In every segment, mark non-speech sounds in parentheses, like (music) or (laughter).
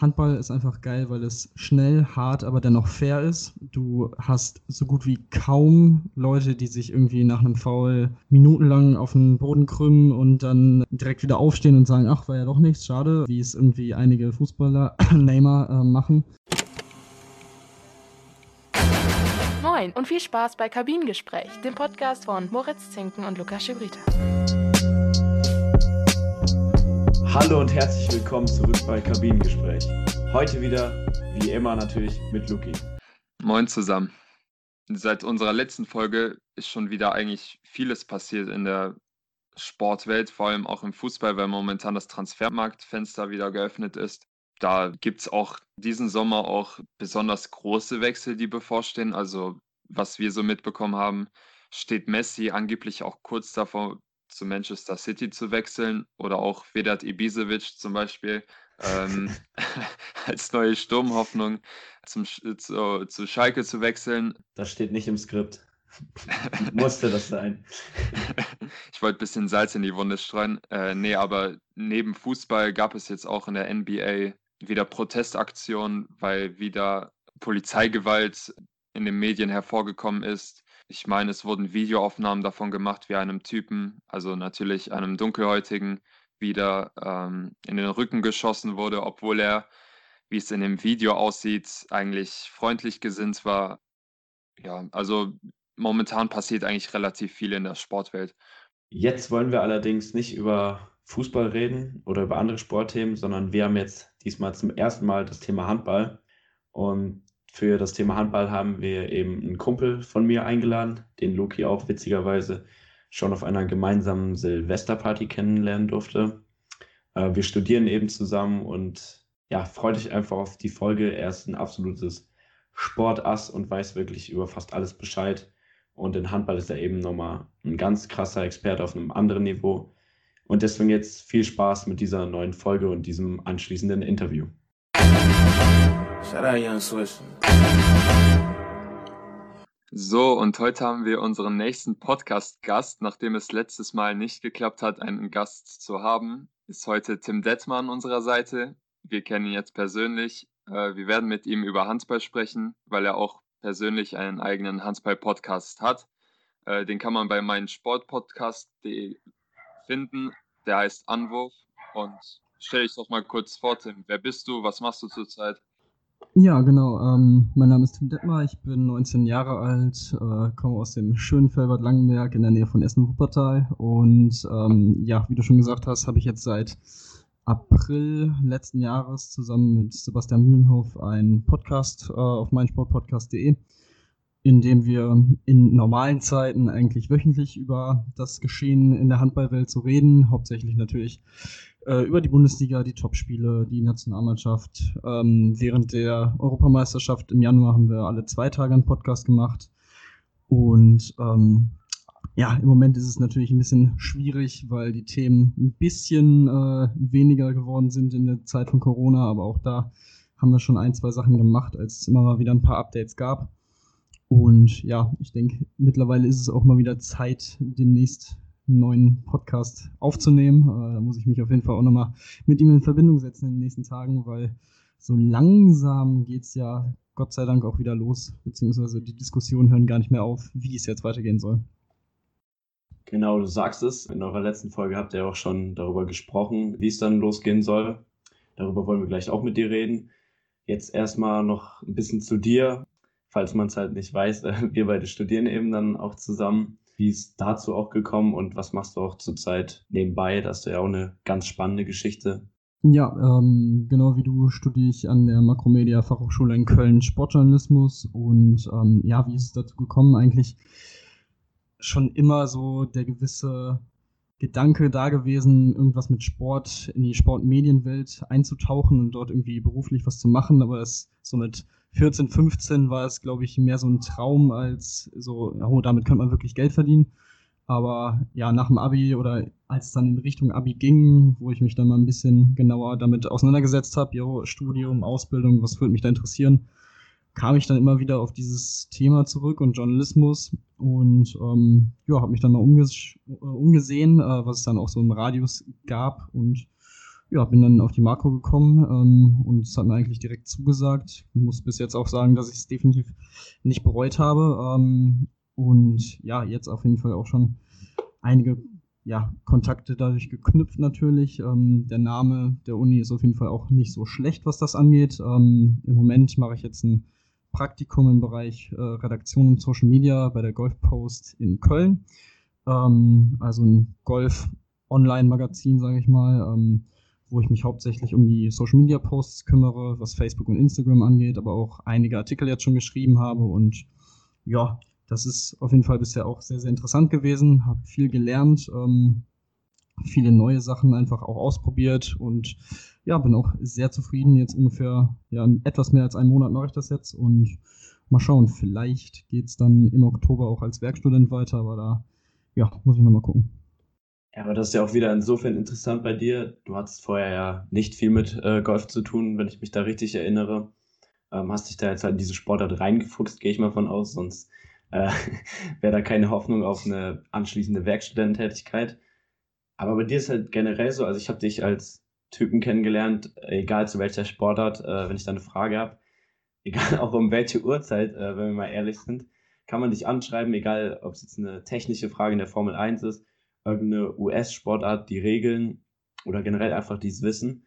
Handball ist einfach geil, weil es schnell, hart, aber dennoch fair ist. Du hast so gut wie kaum Leute, die sich irgendwie nach einem Foul minutenlang auf den Boden krümmen und dann direkt wieder aufstehen und sagen, ach, war ja doch nichts, schade, wie es irgendwie einige Fußballer, (clears throat) Neymar, äh, machen. Moin und viel Spaß bei Kabinengespräch, dem Podcast von Moritz Zinken und Lukas Schibrita. Hallo und herzlich willkommen zurück bei Kabinengespräch. Heute wieder, wie immer natürlich, mit Luki. Moin zusammen. Seit unserer letzten Folge ist schon wieder eigentlich vieles passiert in der Sportwelt, vor allem auch im Fußball, weil momentan das Transfermarktfenster wieder geöffnet ist. Da gibt es auch diesen Sommer auch besonders große Wechsel, die bevorstehen. Also was wir so mitbekommen haben, steht Messi angeblich auch kurz davor, zu Manchester City zu wechseln oder auch Vedat Ibisevic zum Beispiel ähm, (laughs) (laughs) als neue Sturmhoffnung zum, zu, zu Schalke zu wechseln. Das steht nicht im Skript. (laughs) Musste das sein. ich wollte ein bisschen Salz in die Wunde streuen. Äh, nee, aber neben Fußball gab es jetzt auch in der NBA wieder Protestaktionen, weil wieder Polizeigewalt in den Medien hervorgekommen ist. Ich meine, es wurden Videoaufnahmen davon gemacht, wie einem Typen, also natürlich einem Dunkelhäutigen, wieder ähm, in den Rücken geschossen wurde, obwohl er, wie es in dem Video aussieht, eigentlich freundlich gesinnt war. Ja, also momentan passiert eigentlich relativ viel in der Sportwelt. Jetzt wollen wir allerdings nicht über Fußball reden oder über andere Sportthemen, sondern wir haben jetzt diesmal zum ersten Mal das Thema Handball. Und für das Thema Handball haben wir eben einen Kumpel von mir eingeladen, den Loki auch witzigerweise schon auf einer gemeinsamen Silvesterparty kennenlernen durfte. Äh, wir studieren eben zusammen und ja, freut euch einfach auf die Folge. Er ist ein absolutes Sportass und weiß wirklich über fast alles Bescheid. Und in Handball ist er eben nochmal ein ganz krasser Experte auf einem anderen Niveau. Und deswegen jetzt viel Spaß mit dieser neuen Folge und diesem anschließenden Interview. Shout out Young Swiss. So, und heute haben wir unseren nächsten Podcast-Gast. Nachdem es letztes Mal nicht geklappt hat, einen Gast zu haben, ist heute Tim Detmer an unserer Seite. Wir kennen ihn jetzt persönlich. Äh, wir werden mit ihm über Handball sprechen, weil er auch persönlich einen eigenen Handball-Podcast hat. Äh, den kann man bei meinem Sportpodcast.de finden. Der heißt Anwurf. Und stell dich doch mal kurz vor, Tim. Wer bist du? Was machst du zurzeit? Ja, genau. Ähm, mein Name ist Tim Detmar, ich bin 19 Jahre alt, äh, komme aus dem schönen Felbert Langenberg in der Nähe von Essen-Wuppertal. Und ähm, ja, wie du schon gesagt hast, habe ich jetzt seit April letzten Jahres zusammen mit Sebastian Mühlenhof einen Podcast äh, auf meinsportpodcast.de, in dem wir in normalen Zeiten eigentlich wöchentlich über das Geschehen in der Handballwelt zu so reden, hauptsächlich natürlich äh, über die Bundesliga, die Topspiele, die Nationalmannschaft. Ähm, während der Europameisterschaft im Januar haben wir alle zwei Tage einen Podcast gemacht. Und ähm, ja, im Moment ist es natürlich ein bisschen schwierig, weil die Themen ein bisschen äh, weniger geworden sind in der Zeit von Corona, aber auch da haben wir schon ein, zwei Sachen gemacht, als es immer mal wieder ein paar Updates gab. Und ja, ich denke, mittlerweile ist es auch mal wieder Zeit, demnächst einen neuen Podcast aufzunehmen. Äh, da muss ich mich auf jeden Fall auch nochmal mit ihm in Verbindung setzen in den nächsten Tagen, weil so langsam geht es ja Gott sei Dank auch wieder los, beziehungsweise die Diskussionen hören gar nicht mehr auf, wie es jetzt weitergehen soll. Genau, du sagst es. In eurer letzten Folge habt ihr auch schon darüber gesprochen, wie es dann losgehen soll. Darüber wollen wir gleich auch mit dir reden. Jetzt erstmal noch ein bisschen zu dir, falls man es halt nicht weiß. (laughs) Wir beide studieren eben dann auch zusammen. Wie ist dazu auch gekommen und was machst du auch zurzeit nebenbei? Das ist ja auch eine ganz spannende Geschichte. Ja, ähm, genau wie du studiere ich an der Makromedia Fachhochschule in Köln Sportjournalismus und ähm, ja, wie ist es dazu gekommen? Eigentlich schon immer so der gewisse Gedanke da gewesen, irgendwas mit Sport in die Sportmedienwelt einzutauchen und dort irgendwie beruflich was zu machen, aber es so mit 14, 15 war es, glaube ich, mehr so ein Traum als so, oh, damit könnte man wirklich Geld verdienen. Aber ja, nach dem Abi oder als es dann in Richtung Abi ging, wo ich mich dann mal ein bisschen genauer damit auseinandergesetzt habe, jo, Studium, Ausbildung, was würde mich da interessieren, kam ich dann immer wieder auf dieses Thema zurück und Journalismus und ähm, ja, habe mich dann mal umges äh, umgesehen, äh, was es dann auch so im Radius gab und ja, bin dann auf die Makro gekommen ähm, und es hat mir eigentlich direkt zugesagt. Muss bis jetzt auch sagen, dass ich es definitiv nicht bereut habe. Ähm, und ja, jetzt auf jeden Fall auch schon einige ja, Kontakte dadurch geknüpft natürlich. Ähm, der Name der Uni ist auf jeden Fall auch nicht so schlecht, was das angeht. Ähm, Im Moment mache ich jetzt ein Praktikum im Bereich äh, Redaktion und Social Media bei der Golf Post in Köln. Ähm, also ein Golf-Online-Magazin, sage ich mal, ähm, wo ich mich hauptsächlich um die Social-Media-Posts kümmere, was Facebook und Instagram angeht, aber auch einige Artikel jetzt schon geschrieben habe. Und ja, das ist auf jeden Fall bisher auch sehr, sehr interessant gewesen, habe viel gelernt, ähm, viele neue Sachen einfach auch ausprobiert und ja, bin auch sehr zufrieden. Jetzt ungefähr, ja, etwas mehr als einen Monat mache ich das jetzt und mal schauen, vielleicht geht's dann im Oktober auch als Werkstudent weiter, aber da, ja, muss ich nochmal gucken. Ja, aber das ist ja auch wieder insofern interessant bei dir. Du hattest vorher ja nicht viel mit äh, Golf zu tun, wenn ich mich da richtig erinnere. Ähm, hast dich da jetzt halt in diese Sportart reingefuchst, gehe ich mal von aus, sonst äh, (laughs) wäre da keine Hoffnung auf eine anschließende Werkstudententätigkeit. Aber bei dir ist halt generell so, also ich habe dich als Typen kennengelernt, egal zu welcher Sportart, äh, wenn ich da eine Frage habe, (laughs) egal auch um welche Uhrzeit, äh, wenn wir mal ehrlich sind, kann man dich anschreiben, egal ob es jetzt eine technische Frage in der Formel 1 ist, irgendeine US-Sportart, die Regeln oder generell einfach dieses Wissen.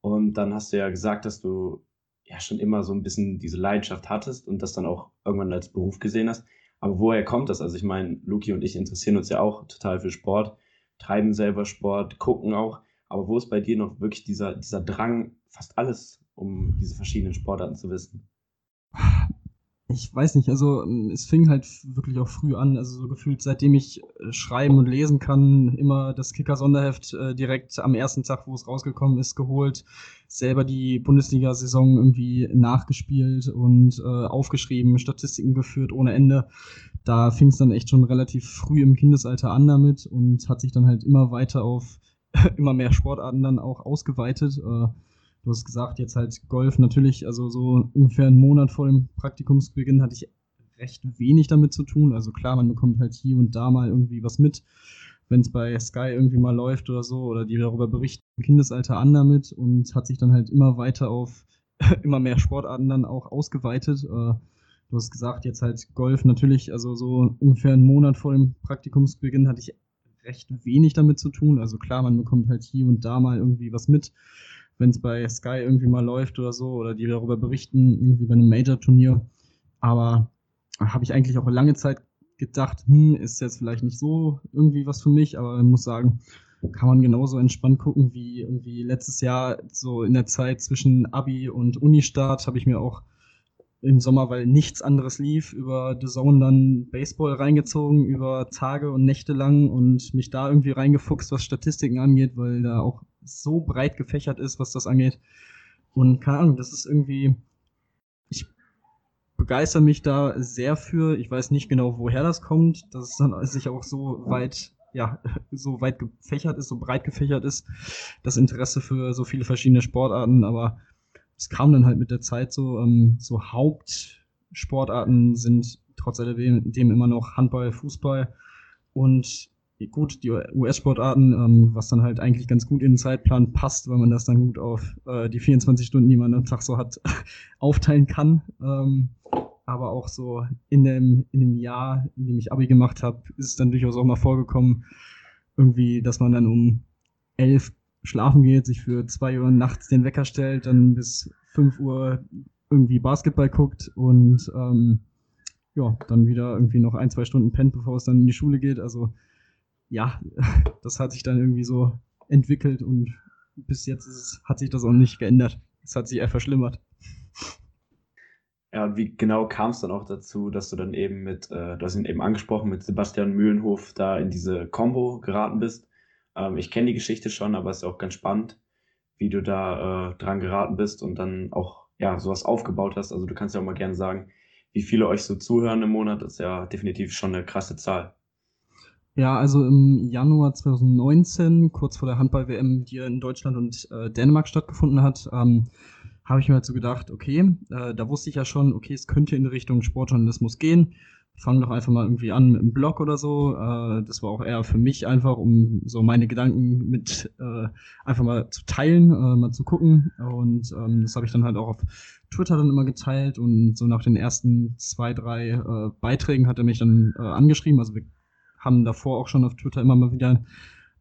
Und dann hast du ja gesagt, dass du ja schon immer so ein bisschen diese Leidenschaft hattest und das dann auch irgendwann als Beruf gesehen hast. Aber woher kommt das? Also ich meine, Luki und ich interessieren uns ja auch total für Sport, treiben selber Sport, gucken auch. Aber wo ist bei dir noch wirklich dieser, dieser Drang, fast alles um diese verschiedenen Sportarten zu wissen? Ich weiß nicht, also ähm, es fing halt wirklich auch früh an, also so gefühlt seitdem ich äh, schreiben und lesen kann, immer das Kicker-Sonderheft äh, direkt am ersten Tag, wo es rausgekommen ist, geholt, selber die Bundesliga-Saison irgendwie nachgespielt und äh, aufgeschrieben, Statistiken geführt ohne Ende. Da fing es dann echt schon relativ früh im Kindesalter an damit und hat sich dann halt immer weiter auf (laughs) immer mehr Sportarten dann auch ausgeweitet. Äh, Du hast gesagt, jetzt halt Golf natürlich, also so ungefähr einen Monat vor dem Praktikumsbeginn hatte ich recht wenig damit zu tun. Also klar, man bekommt halt hier und da mal irgendwie was mit, wenn es bei Sky irgendwie mal läuft oder so, oder die darüber berichten, im Kindesalter an damit und hat sich dann halt immer weiter auf (laughs) immer mehr Sportarten dann auch ausgeweitet. Äh, du hast gesagt, jetzt halt Golf natürlich, also so ungefähr einen Monat vor dem Praktikumsbeginn hatte ich recht wenig damit zu tun. Also klar, man bekommt halt hier und da mal irgendwie was mit wenn es bei Sky irgendwie mal läuft oder so, oder die darüber berichten, irgendwie bei einem Major-Turnier. Aber habe ich eigentlich auch lange Zeit gedacht, hm, ist jetzt vielleicht nicht so irgendwie was für mich, aber muss sagen, kann man genauso entspannt gucken wie irgendwie letztes Jahr, so in der Zeit zwischen Abi und Unistart, habe ich mir auch im Sommer, weil nichts anderes lief, über The Zone dann Baseball reingezogen, über Tage und Nächte lang und mich da irgendwie reingefuchst, was Statistiken angeht, weil da auch so breit gefächert ist, was das angeht. Und keine Ahnung, das ist irgendwie, ich begeister mich da sehr für. Ich weiß nicht genau, woher das kommt, dass es dann sich auch so weit, ja, (laughs) so weit gefächert ist, so breit gefächert ist, das Interesse für so viele verschiedene Sportarten, aber es kam dann halt mit der Zeit so, ähm, so Hauptsportarten sind trotz alledem immer noch Handball, Fußball und gut, die US-Sportarten, ähm, was dann halt eigentlich ganz gut in den Zeitplan passt, weil man das dann gut auf äh, die 24 Stunden, die man am Tag so hat, (laughs) aufteilen kann. Ähm, aber auch so in dem, in dem Jahr, in dem ich Abi gemacht habe, ist es dann durchaus auch mal vorgekommen, irgendwie, dass man dann um elf schlafen geht, sich für zwei Uhr nachts den Wecker stellt, dann bis fünf Uhr irgendwie Basketball guckt und ähm, ja, dann wieder irgendwie noch ein, zwei Stunden pennt, bevor es dann in die Schule geht. Also ja, (laughs) das hat sich dann irgendwie so entwickelt und bis jetzt es, hat sich das auch nicht geändert. Es hat sich eher verschlimmert. Ja, und wie genau kam es dann auch dazu, dass du dann eben mit, äh, du hast ihn eben angesprochen, mit Sebastian Mühlenhof da in diese Combo geraten bist? Ähm, ich kenne die Geschichte schon, aber es ist auch ganz spannend, wie du da äh, dran geraten bist und dann auch ja sowas aufgebaut hast. Also du kannst ja auch mal gerne sagen, wie viele euch so zuhören im Monat, das ist ja definitiv schon eine krasse Zahl. Ja, also im Januar 2019, kurz vor der Handball-WM, die in Deutschland und äh, Dänemark stattgefunden hat, ähm, habe ich mir halt so gedacht, okay, äh, da wusste ich ja schon, okay, es könnte in Richtung Sportjournalismus gehen. Fang doch einfach mal irgendwie an mit einem Blog oder so. Äh, das war auch eher für mich einfach, um so meine Gedanken mit äh, einfach mal zu teilen, äh, mal zu gucken. Und ähm, das habe ich dann halt auch auf Twitter dann immer geteilt und so nach den ersten zwei, drei äh, Beiträgen hat er mich dann äh, angeschrieben. Also wir haben davor auch schon auf Twitter immer mal wieder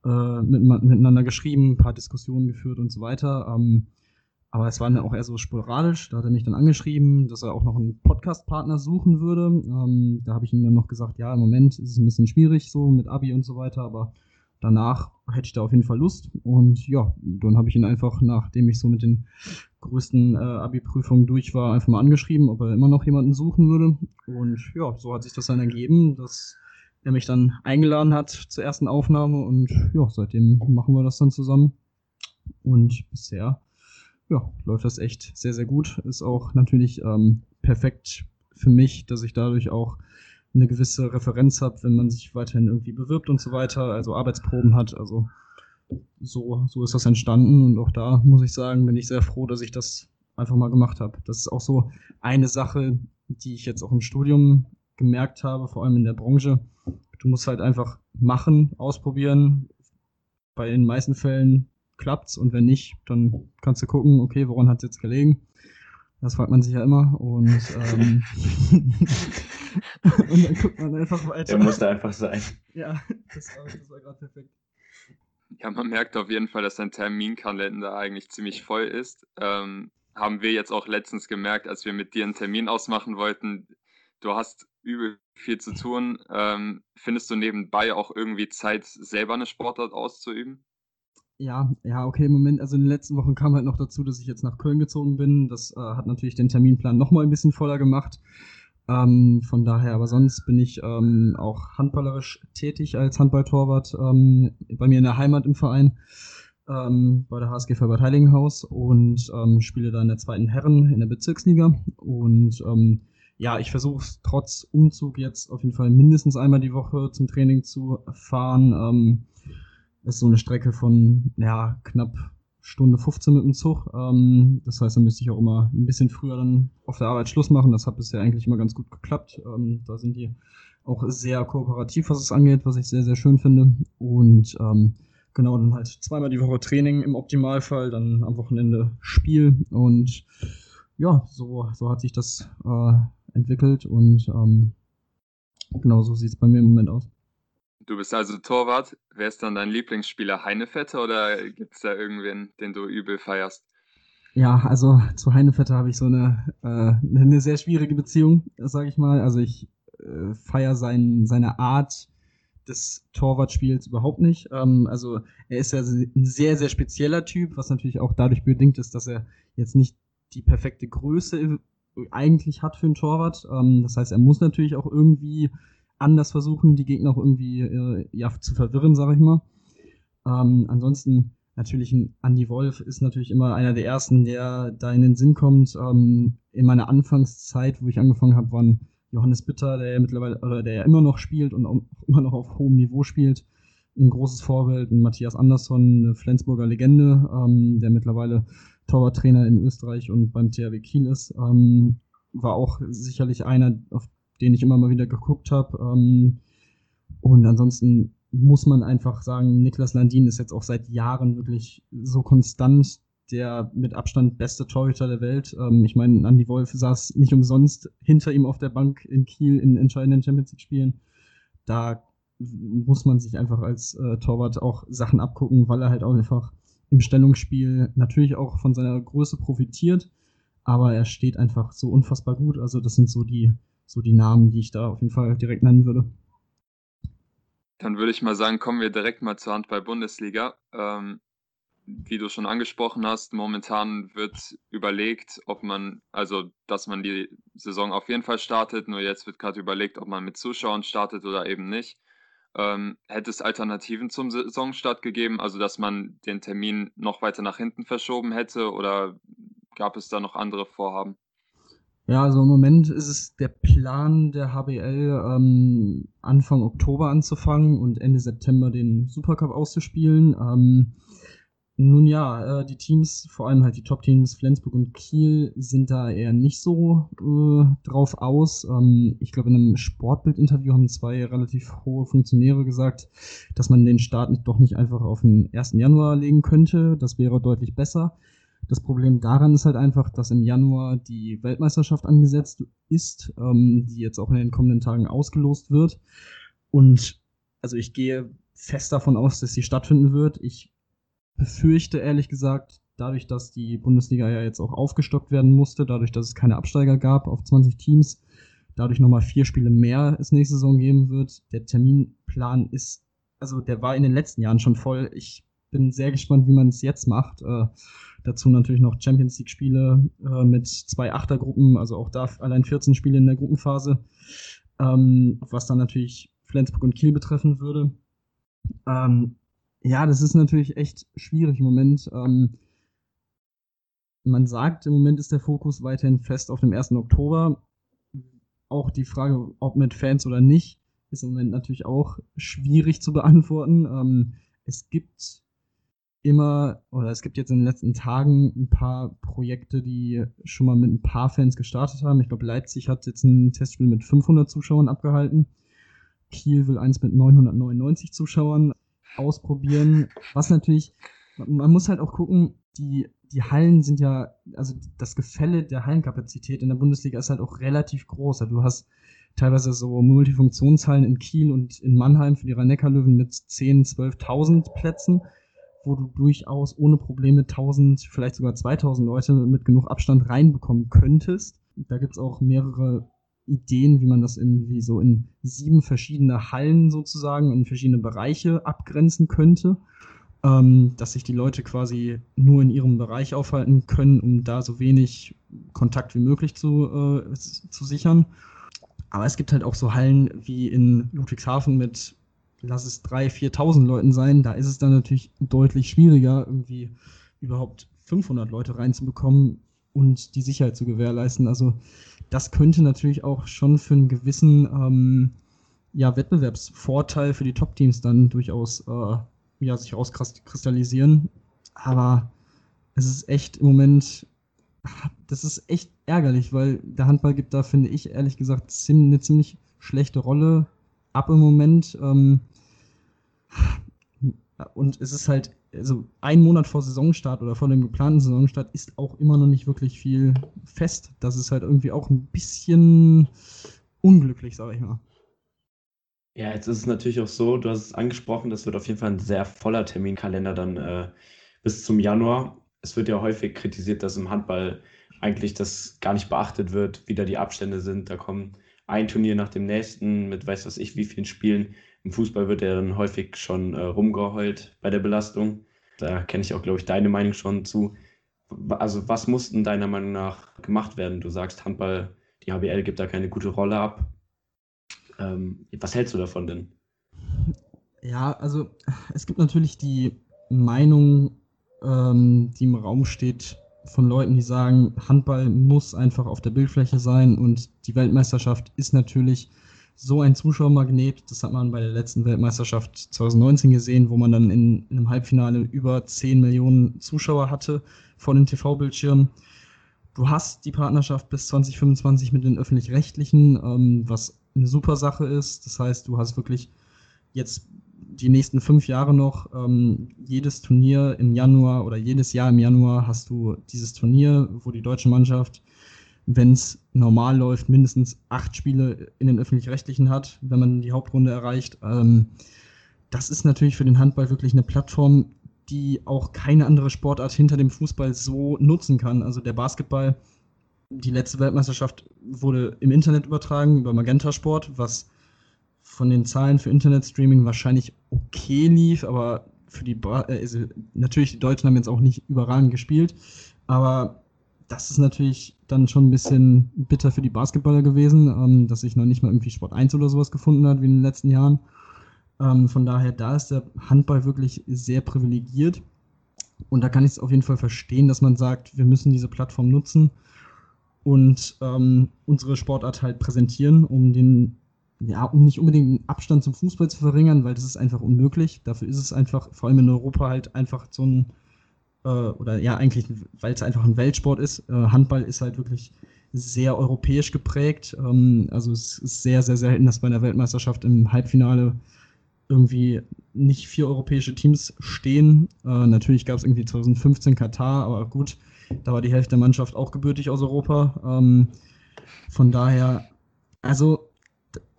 äh, mit, miteinander geschrieben, ein paar Diskussionen geführt und so weiter. Ähm, aber es war dann auch eher so sporadisch. Da hat er mich dann angeschrieben, dass er auch noch einen Podcast-Partner suchen würde. Ähm, da habe ich ihm dann noch gesagt, ja, im Moment ist es ein bisschen schwierig so mit Abi und so weiter, aber danach hätte ich da auf jeden Fall Lust. Und ja, dann habe ich ihn einfach, nachdem ich so mit den größten äh, Abi-Prüfungen durch war, einfach mal angeschrieben, ob er immer noch jemanden suchen würde. Und ja, so hat sich das dann ergeben, dass er mich dann eingeladen hat zur ersten Aufnahme und ja, seitdem machen wir das dann zusammen. Und bisher ja, läuft das echt sehr, sehr gut. Ist auch natürlich ähm, perfekt für mich, dass ich dadurch auch eine gewisse Referenz habe, wenn man sich weiterhin irgendwie bewirbt und so weiter, also Arbeitsproben hat. Also so, so ist das entstanden und auch da muss ich sagen, bin ich sehr froh, dass ich das einfach mal gemacht habe. Das ist auch so eine Sache, die ich jetzt auch im Studium gemerkt habe, vor allem in der Branche. Du musst halt einfach machen, ausprobieren. Bei den meisten Fällen klappt's und wenn nicht, dann kannst du gucken, okay, woran hat's jetzt gelegen? Das fragt man sich ja immer und, (laughs) ähm, (laughs) und dann guckt man einfach weiter. Der musste einfach sein. Ja, das war, das war gerade perfekt. Ja, man merkt auf jeden Fall, dass dein Terminkalender eigentlich ziemlich voll ist. Ähm, haben wir jetzt auch letztens gemerkt, als wir mit dir einen Termin ausmachen wollten. Du hast übel viel zu tun. Ähm, findest du nebenbei auch irgendwie Zeit, selber eine Sportart auszuüben? Ja, ja, okay, im Moment, also in den letzten Wochen kam halt noch dazu, dass ich jetzt nach Köln gezogen bin. Das äh, hat natürlich den Terminplan nochmal ein bisschen voller gemacht. Ähm, von daher, aber sonst bin ich ähm, auch handballerisch tätig als Handballtorwart ähm, bei mir in der Heimat im Verein, ähm, bei der HSG Verbert Heiligenhaus und ähm, spiele da in der zweiten Herren in der Bezirksliga. Und ähm, ja, ich versuche trotz Umzug jetzt auf jeden Fall mindestens einmal die Woche zum Training zu fahren. Ist so eine Strecke von ja, knapp Stunde 15 mit dem Zug. Ähm, das heißt, da müsste ich auch immer ein bisschen früher dann auf der Arbeit Schluss machen. Das hat bisher eigentlich immer ganz gut geklappt. Ähm, da sind die auch sehr kooperativ, was es angeht, was ich sehr, sehr schön finde. Und ähm, genau, dann halt zweimal die Woche Training im Optimalfall, dann am Wochenende Spiel. Und ja, so, so hat sich das äh, entwickelt und ähm, genau so sieht es bei mir im Moment aus. Du bist also Torwart. Wer ist dann dein Lieblingsspieler? Heinefetter oder gibt es da irgendwen, den du übel feierst? Ja, also zu Heinefetter habe ich so eine, äh, eine sehr schwierige Beziehung, sage ich mal. Also ich äh, feiere sein, seine Art des Torwartspiels überhaupt nicht. Ähm, also er ist ja ein sehr, sehr spezieller Typ, was natürlich auch dadurch bedingt ist, dass er jetzt nicht die perfekte Größe eigentlich hat für einen Torwart. Ähm, das heißt, er muss natürlich auch irgendwie anders versuchen, die Gegner auch irgendwie äh, ja, zu verwirren, sag ich mal. Ähm, ansonsten natürlich ein Andy Wolf ist natürlich immer einer der ersten, der da in den Sinn kommt. Ähm, in meiner Anfangszeit, wo ich angefangen habe, waren Johannes Bitter, der ja mittlerweile, oder der ja immer noch spielt und auch immer noch auf hohem Niveau spielt. Ein großes Vorbild, ein Matthias Andersson, eine Flensburger Legende, ähm, der mittlerweile Torwarttrainer in Österreich und beim THW Kiel ist. Ähm, war auch sicherlich einer, auf den ich immer mal wieder geguckt habe. Ähm, und ansonsten muss man einfach sagen, Niklas Landin ist jetzt auch seit Jahren wirklich so konstant der mit Abstand beste Torhüter der Welt. Ähm, ich meine, Andy Wolf saß nicht umsonst hinter ihm auf der Bank in Kiel in entscheidenden Champions League Spielen. Da muss man sich einfach als äh, Torwart auch Sachen abgucken, weil er halt auch einfach im Stellungsspiel natürlich auch von seiner Größe profitiert, aber er steht einfach so unfassbar gut. Also das sind so die so die Namen, die ich da auf jeden Fall direkt nennen würde. Dann würde ich mal sagen, kommen wir direkt mal zur Handball-Bundesliga. Ähm, wie du schon angesprochen hast, momentan wird überlegt, ob man, also dass man die Saison auf jeden Fall startet, nur jetzt wird gerade überlegt, ob man mit Zuschauern startet oder eben nicht. Ähm, hätte es Alternativen zum Saisonstart gegeben, also dass man den Termin noch weiter nach hinten verschoben hätte oder gab es da noch andere Vorhaben? Ja, also im Moment ist es der Plan der HBL, ähm, Anfang Oktober anzufangen und Ende September den Supercup auszuspielen. Ähm, Nun ja, äh, die Teams, vor allem halt die Top-Teams Flensburg und Kiel, sind da eher nicht so äh, drauf aus. Ähm, ich glaube, in einem Sportbild-Interview haben zwei relativ hohe Funktionäre gesagt, dass man den Start nicht, doch nicht einfach auf den 1. Januar legen könnte. Das wäre deutlich besser. Das Problem daran ist halt einfach, dass im Januar die Weltmeisterschaft angesetzt ist, ähm, die jetzt auch in den kommenden Tagen ausgelost wird. Und also ich gehe fest davon aus, dass sie stattfinden wird. Ich befürchte ehrlich gesagt, dadurch, dass die Bundesliga ja jetzt auch aufgestockt werden musste, dadurch, dass es keine Absteiger gab auf 20 Teams, dadurch nochmal vier Spiele mehr es nächste Saison geben wird. Der Terminplan ist, also der war in den letzten Jahren schon voll. Ich bin sehr gespannt, wie man es jetzt macht. Äh, dazu natürlich noch Champions League Spiele äh, mit zwei Achtergruppen, also auch da allein 14 Spiele in der Gruppenphase, ähm, was dann natürlich Flensburg und Kiel betreffen würde. Ähm, ja, das ist natürlich echt schwierig im Moment. Ähm, man sagt, im Moment ist der Fokus weiterhin fest auf dem 1. Oktober. Auch die Frage, ob mit Fans oder nicht, ist im Moment natürlich auch schwierig zu beantworten. Ähm, es gibt immer, oder es gibt jetzt in den letzten Tagen ein paar Projekte, die schon mal mit ein paar Fans gestartet haben. Ich glaube, Leipzig hat jetzt ein Testspiel mit 500 Zuschauern abgehalten. Kiel will eins mit 999 Zuschauern ausprobieren. Was natürlich, man muss halt auch gucken, die, die Hallen sind ja, also das Gefälle der Hallenkapazität in der Bundesliga ist halt auch relativ groß. Also du hast teilweise so Multifunktionshallen in Kiel und in Mannheim für die Rhein-Neckar-Löwen mit 10.000, 12.000 Plätzen, wo du durchaus ohne Probleme 1.000, vielleicht sogar 2.000 Leute mit genug Abstand reinbekommen könntest. Da gibt's auch mehrere Ideen, wie man das irgendwie so in sieben verschiedene Hallen sozusagen, in verschiedene Bereiche abgrenzen könnte, ähm, dass sich die Leute quasi nur in ihrem Bereich aufhalten können, um da so wenig Kontakt wie möglich zu, äh, zu sichern. Aber es gibt halt auch so Hallen wie in Ludwigshafen mit, lass es 3.000, 4.000 Leuten sein, da ist es dann natürlich deutlich schwieriger, irgendwie überhaupt 500 Leute reinzubekommen und die Sicherheit zu gewährleisten. Also das könnte natürlich auch schon für einen gewissen ähm, ja, Wettbewerbsvorteil für die Top-Teams dann durchaus äh, ja, sich rauskristallisieren. Aber es ist echt im Moment, das ist echt ärgerlich, weil der Handball gibt da, finde ich, ehrlich gesagt, eine ziemlich schlechte Rolle ab im Moment. Ähm, und es ist halt also ein Monat vor Saisonstart oder vor dem geplanten Saisonstart ist auch immer noch nicht wirklich viel fest. Das ist halt irgendwie auch ein bisschen unglücklich, sage ich mal. Ja, jetzt ist es natürlich auch so, du hast es angesprochen, das wird auf jeden Fall ein sehr voller Terminkalender dann äh, bis zum Januar. Es wird ja häufig kritisiert, dass im Handball eigentlich das gar nicht beachtet wird, wie da die Abstände sind. Da kommen ein Turnier nach dem nächsten mit weiß was ich wie vielen Spielen. Im Fußball wird ja dann häufig schon äh, rumgeheult bei der Belastung. Da kenne ich auch, glaube ich, deine Meinung schon zu. Also, was muss denn deiner Meinung nach gemacht werden? Du sagst, Handball, die HBL gibt da keine gute Rolle ab. Ähm, was hältst du davon denn? Ja, also es gibt natürlich die Meinung, ähm, die im Raum steht, von Leuten, die sagen, Handball muss einfach auf der Bildfläche sein und die Weltmeisterschaft ist natürlich so ein Zuschauermagnet. Das hat man bei der letzten Weltmeisterschaft 2019 gesehen, wo man dann in, in einem Halbfinale über 10 Millionen Zuschauer hatte vor den TV-Bildschirmen. Du hast die Partnerschaft bis 2025 mit den öffentlich-rechtlichen, ähm, was eine super Sache ist. Das heißt, du hast wirklich jetzt die nächsten fünf Jahre noch ähm, jedes Turnier im Januar oder jedes Jahr im Januar hast du dieses Turnier, wo die deutsche Mannschaft wenn es normal läuft, mindestens acht Spiele in den öffentlich-rechtlichen hat, wenn man die Hauptrunde erreicht. Ähm, das ist natürlich für den Handball wirklich eine Plattform, die auch keine andere Sportart hinter dem Fußball so nutzen kann. Also der Basketball, die letzte Weltmeisterschaft wurde im Internet übertragen über Magenta Sport, was von den Zahlen für Internetstreaming wahrscheinlich okay lief, aber für die ba äh, also natürlich die Deutschen haben jetzt auch nicht überragend gespielt, aber das ist natürlich dann schon ein bisschen bitter für die Basketballer gewesen, ähm, dass sich noch nicht mal irgendwie Sport 1 oder sowas gefunden hat wie in den letzten Jahren. Ähm, von daher, da ist der Handball wirklich sehr privilegiert. Und da kann ich es auf jeden Fall verstehen, dass man sagt, wir müssen diese Plattform nutzen und ähm, unsere Sportart halt präsentieren, um den, ja, um nicht unbedingt den Abstand zum Fußball zu verringern, weil das ist einfach unmöglich. Dafür ist es einfach, vor allem in Europa, halt einfach so ein äh, oder ja, eigentlich, weil es einfach ein Weltsport ist. Äh, Handball ist halt wirklich sehr europäisch geprägt. Ähm, also es ist sehr, sehr selten, dass bei einer Weltmeisterschaft im Halbfinale irgendwie nicht vier europäische Teams stehen. Äh, natürlich gab es irgendwie 2015 Katar, aber gut, da war die Hälfte der Mannschaft auch gebürtig aus Europa. Ähm, von daher, also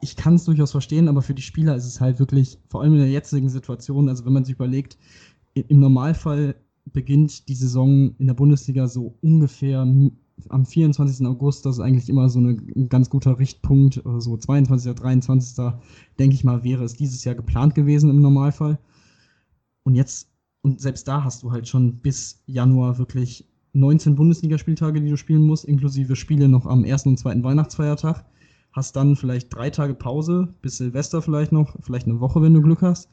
ich kann es durchaus verstehen, aber für die Spieler ist es halt wirklich, vor allem in der jetzigen Situation, also wenn man sich überlegt, im Normalfall beginnt die Saison in der Bundesliga so ungefähr am 24. August, das ist eigentlich immer so ein ganz guter Richtpunkt, oder so 22., 23. denke ich mal, wäre es dieses Jahr geplant gewesen im Normalfall. Und jetzt, und selbst da hast du halt schon bis Januar wirklich 19 Bundesligaspieltage, die du spielen musst, inklusive Spiele noch am ersten und zweiten Weihnachtsfeiertag. Hast dann vielleicht drei Tage Pause, bis Silvester vielleicht noch, vielleicht eine Woche, wenn du Glück hast.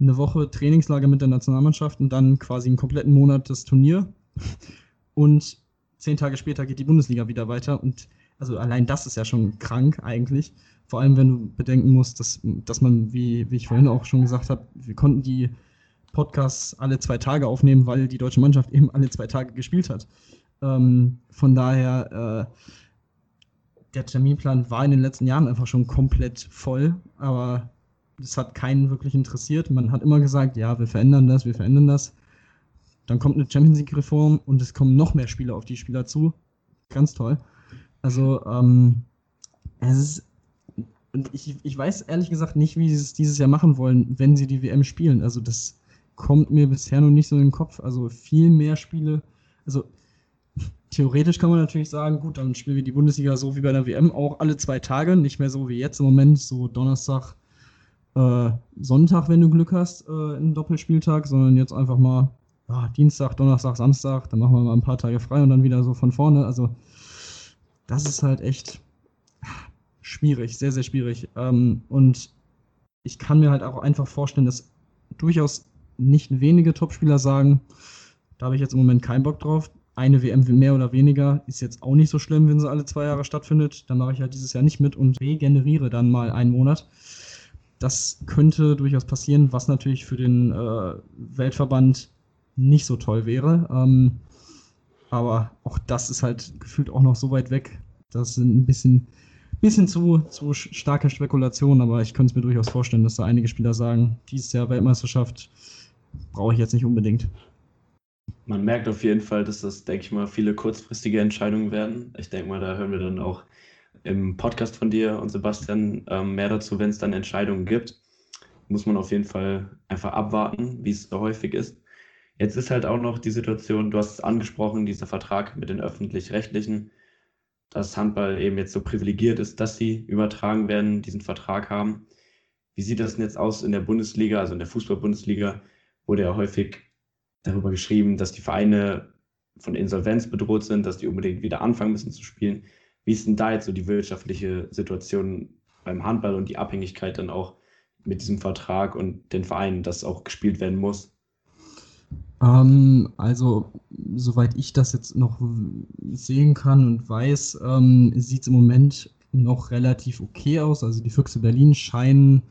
Eine Woche Trainingslager mit der Nationalmannschaft und dann quasi einen kompletten Monat das Turnier. Und zehn Tage später geht die Bundesliga wieder weiter und also allein das ist ja schon krank eigentlich. Vor allem, wenn du bedenken musst, dass, dass man, wie, wie ich vorhin auch schon gesagt habe, wir konnten die Podcasts alle zwei Tage aufnehmen, weil die deutsche Mannschaft eben alle zwei Tage gespielt hat. Ähm, von daher, äh, der Terminplan war in den letzten Jahren einfach schon komplett voll, aber das hat keinen wirklich interessiert. Man hat immer gesagt, ja, wir verändern das, wir verändern das. Dann kommt eine Champions League-Reform und es kommen noch mehr Spieler auf die Spieler zu. Ganz toll. Also, ähm, es ist. Ich, ich weiß ehrlich gesagt nicht, wie sie es dieses Jahr machen wollen, wenn sie die WM spielen. Also, das kommt mir bisher noch nicht so in den Kopf. Also, viel mehr Spiele. Also, theoretisch kann man natürlich sagen, gut, dann spielen wir die Bundesliga so wie bei der WM auch alle zwei Tage, nicht mehr so wie jetzt im Moment, so Donnerstag, äh, Sonntag, wenn du Glück hast, äh, einen Doppelspieltag, sondern jetzt einfach mal ah, Dienstag, Donnerstag, Samstag, dann machen wir mal ein paar Tage frei und dann wieder so von vorne. Also das ist halt echt schwierig, sehr, sehr schwierig. Ähm, und ich kann mir halt auch einfach vorstellen, dass durchaus nicht wenige Topspieler sagen, da habe ich jetzt im Moment keinen Bock drauf. Eine WM mehr oder weniger ist jetzt auch nicht so schlimm, wenn sie alle zwei Jahre stattfindet. Dann mache ich halt dieses Jahr nicht mit und regeneriere dann mal einen Monat. Das könnte durchaus passieren, was natürlich für den äh, Weltverband nicht so toll wäre. Ähm, aber auch das ist halt gefühlt auch noch so weit weg. Das sind ein bisschen, bisschen zu, zu starke Spekulationen, aber ich könnte es mir durchaus vorstellen, dass da einige Spieler sagen, dieses Jahr Weltmeisterschaft brauche ich jetzt nicht unbedingt. Man merkt auf jeden Fall, dass das, denke ich mal, viele kurzfristige Entscheidungen werden. Ich denke mal, da hören wir dann auch im Podcast von dir und Sebastian ähm, mehr dazu, wenn es dann Entscheidungen gibt. Muss man auf jeden Fall einfach abwarten, wie es so häufig ist. Jetzt ist halt auch noch die Situation, du hast es angesprochen, dieser Vertrag mit den öffentlich-rechtlichen, dass Handball eben jetzt so privilegiert ist, dass sie übertragen werden, diesen Vertrag haben. Wie sieht das denn jetzt aus in der Bundesliga, also in der Fußball-Bundesliga, wurde ja häufig darüber geschrieben, dass die Vereine von Insolvenz bedroht sind, dass die unbedingt wieder anfangen müssen zu spielen. Wie ist denn da jetzt so die wirtschaftliche Situation beim Handball und die Abhängigkeit dann auch mit diesem Vertrag und den Vereinen, dass auch gespielt werden muss? Ähm, also, soweit ich das jetzt noch sehen kann und weiß, ähm, sieht es im Moment noch relativ okay aus. Also die Füchse Berlin scheinen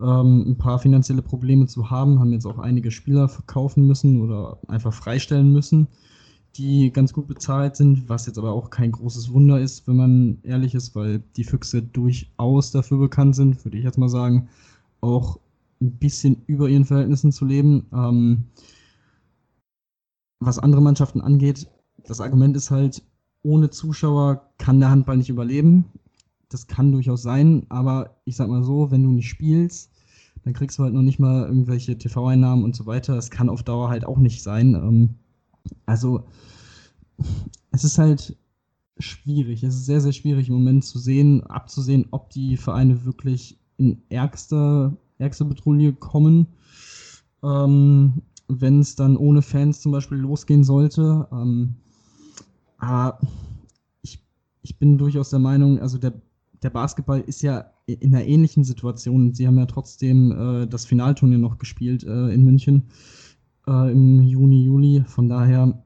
ähm, ein paar finanzielle Probleme zu haben, haben jetzt auch einige Spieler verkaufen müssen oder einfach freistellen müssen, die ganz gut bezahlt sind, was jetzt aber auch kein großes Wunder ist, wenn man ehrlich ist, weil die Füchse durchaus dafür bekannt sind, würde ich jetzt mal sagen, auch ein bisschen über ihren Verhältnissen zu leben. Ähm, was andere Mannschaften angeht, das Argument ist halt, ohne Zuschauer kann der Handball nicht überleben. Das kann durchaus sein, aber ich sag mal so, wenn du nicht spielst, dann kriegst du halt noch nicht mal irgendwelche TV-Einnahmen und so weiter. Das kann auf Dauer halt auch nicht sein. Ähm, also, es ist halt schwierig. Es ist sehr, sehr schwierig im Moment zu sehen, abzusehen, ob die Vereine wirklich in ärgster, ärgste Patrouille kommen. Ähm, wenn es dann ohne Fans zum Beispiel losgehen sollte. Ähm, aber ich, ich bin durchaus der Meinung, also der, der Basketball ist ja in einer ähnlichen Situation. Sie haben ja trotzdem äh, das Finalturnier noch gespielt äh, in München äh, im Juni, Juli. Von daher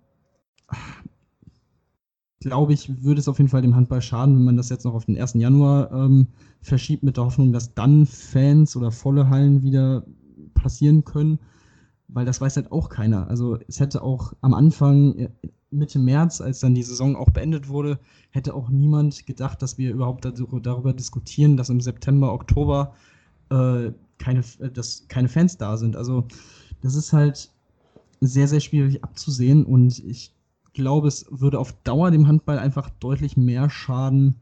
glaube ich, würde es auf jeden Fall dem Handball schaden, wenn man das jetzt noch auf den 1. Januar ähm, verschiebt, mit der Hoffnung, dass dann Fans oder volle Hallen wieder passieren können weil das weiß halt auch keiner. Also es hätte auch am Anfang, äh, Mitte März, als dann die Saison auch beendet wurde, hätte auch niemand gedacht, dass wir überhaupt darüber diskutieren, dass im September, Oktober äh, keine, äh, dass keine Fans da sind. Also das ist halt sehr, sehr schwierig abzusehen und ich glaube, es würde auf Dauer dem Handball einfach deutlich mehr schaden,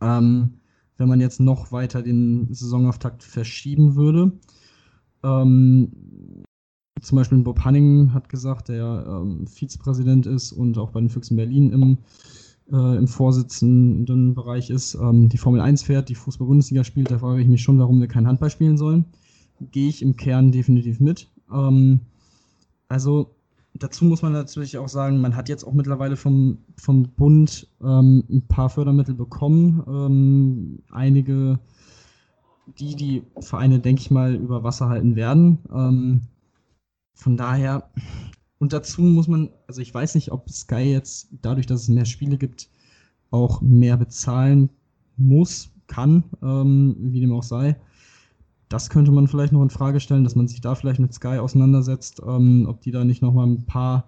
ähm, wenn man jetzt noch weiter den Saisonauftakt verschieben würde. Ähm, zum Beispiel Bob Hanning hat gesagt, der ähm, Vizepräsident ist und auch bei den Füchsen Berlin im, äh, im vorsitzenden Bereich ist, ähm, die Formel 1 fährt, die Fußball-Bundesliga spielt. Da frage ich mich schon, warum wir kein Handball spielen sollen. Gehe ich im Kern definitiv mit. Ähm, also dazu muss man natürlich auch sagen, man hat jetzt auch mittlerweile vom, vom Bund ähm, ein paar Fördermittel bekommen. Ähm, einige, die die Vereine, denke ich mal, über Wasser halten werden. Ähm, von daher, und dazu muss man, also ich weiß nicht, ob Sky jetzt dadurch, dass es mehr Spiele gibt, auch mehr bezahlen muss, kann, ähm, wie dem auch sei das könnte man vielleicht noch in Frage stellen, dass man sich da vielleicht mit Sky auseinandersetzt, ähm, ob die da nicht nochmal ein paar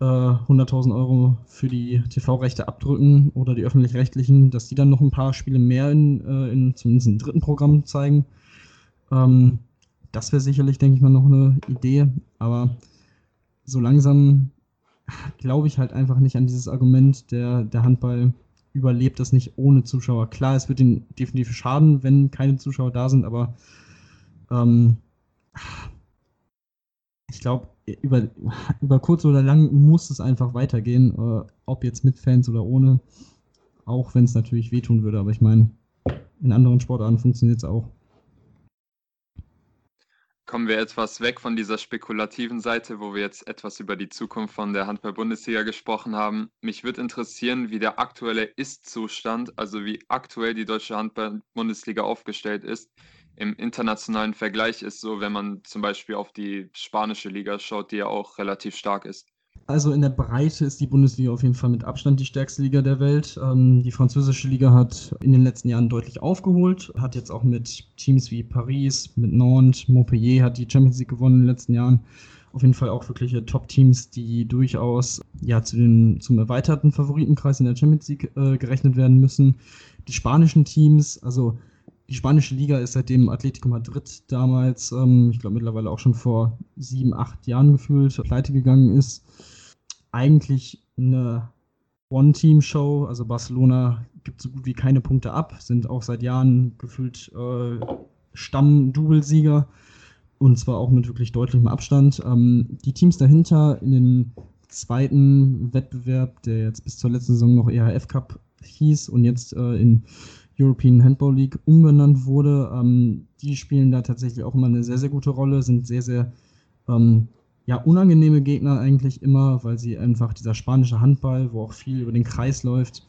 äh, 100.000 Euro für die TV-Rechte abdrücken oder die öffentlich-rechtlichen, dass die dann noch ein paar Spiele mehr in, äh, in zumindest im dritten Programm zeigen. Ähm, das wäre sicherlich, denke ich mal, noch eine Idee, aber so langsam glaube ich halt einfach nicht an dieses Argument, der, der Handball überlebt das nicht ohne Zuschauer. Klar, es wird ihnen definitiv schaden, wenn keine Zuschauer da sind, aber ähm, ich glaube, über, über kurz oder lang muss es einfach weitergehen, äh, ob jetzt mit Fans oder ohne, auch wenn es natürlich wehtun würde. Aber ich meine, in anderen Sportarten funktioniert es auch kommen wir etwas weg von dieser spekulativen Seite, wo wir jetzt etwas über die Zukunft von der Handball-Bundesliga gesprochen haben. Mich würde interessieren, wie der aktuelle Ist-Zustand, also wie aktuell die deutsche Handball-Bundesliga aufgestellt ist. Im internationalen Vergleich ist so, wenn man zum Beispiel auf die spanische Liga schaut, die ja auch relativ stark ist. Also in der Breite ist die Bundesliga auf jeden Fall mit Abstand die stärkste Liga der Welt. Ähm, die französische Liga hat in den letzten Jahren deutlich aufgeholt, hat jetzt auch mit Teams wie Paris, mit Nantes, Montpellier hat die Champions League gewonnen in den letzten Jahren. Auf jeden Fall auch wirkliche Top-Teams, die durchaus ja zu den, zum erweiterten Favoritenkreis in der Champions League äh, gerechnet werden müssen. Die spanischen Teams, also die spanische Liga ist seitdem Atletico Madrid damals, ähm, ich glaube mittlerweile auch schon vor sieben, acht Jahren gefühlt, pleite gegangen ist eigentlich eine One-Team-Show. Also Barcelona gibt so gut wie keine Punkte ab, sind auch seit Jahren gefühlt äh, Stamm-Double-Sieger und zwar auch mit wirklich deutlichem Abstand. Ähm, die Teams dahinter in den zweiten Wettbewerb, der jetzt bis zur letzten Saison noch EHF Cup hieß und jetzt äh, in European Handball League umbenannt wurde, ähm, die spielen da tatsächlich auch immer eine sehr, sehr gute Rolle, sind sehr, sehr ähm, ja, unangenehme Gegner eigentlich immer, weil sie einfach dieser spanische Handball, wo auch viel über den Kreis läuft,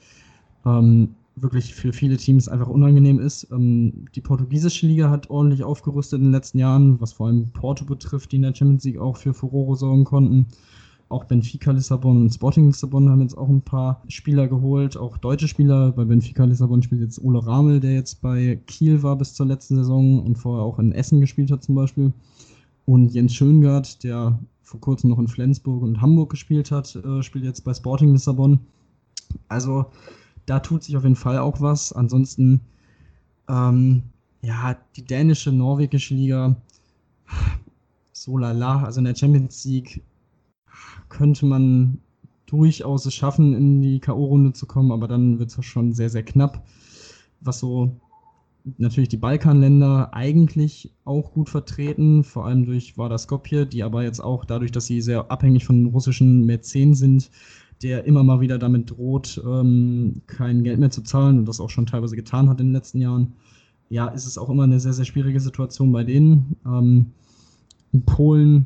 ähm, wirklich für viele Teams einfach unangenehm ist. Ähm, die portugiesische Liga hat ordentlich aufgerüstet in den letzten Jahren, was vor allem Porto betrifft, die in der Champions League auch für Furore sorgen konnten. Auch Benfica Lissabon und Sporting Lissabon haben jetzt auch ein paar Spieler geholt, auch deutsche Spieler. Bei Benfica Lissabon spielt jetzt Ole Ramel, der jetzt bei Kiel war bis zur letzten Saison und vorher auch in Essen gespielt hat zum Beispiel. Und Jens Schöngard, der vor kurzem noch in Flensburg und Hamburg gespielt hat, äh, spielt jetzt bei Sporting Lissabon. Also da tut sich auf jeden Fall auch was. Ansonsten, ähm, ja, die dänische, norwegische Liga, so lala. Also in der Champions League könnte man durchaus es schaffen, in die K.O.-Runde zu kommen, aber dann wird es schon sehr, sehr knapp. Was so natürlich die Balkanländer eigentlich auch gut vertreten, vor allem durch Vardar Skopje, die aber jetzt auch dadurch, dass sie sehr abhängig von russischen Mäzen sind, der immer mal wieder damit droht, ähm, kein Geld mehr zu zahlen und das auch schon teilweise getan hat in den letzten Jahren. Ja, ist es auch immer eine sehr, sehr schwierige Situation bei denen. Ähm, in Polen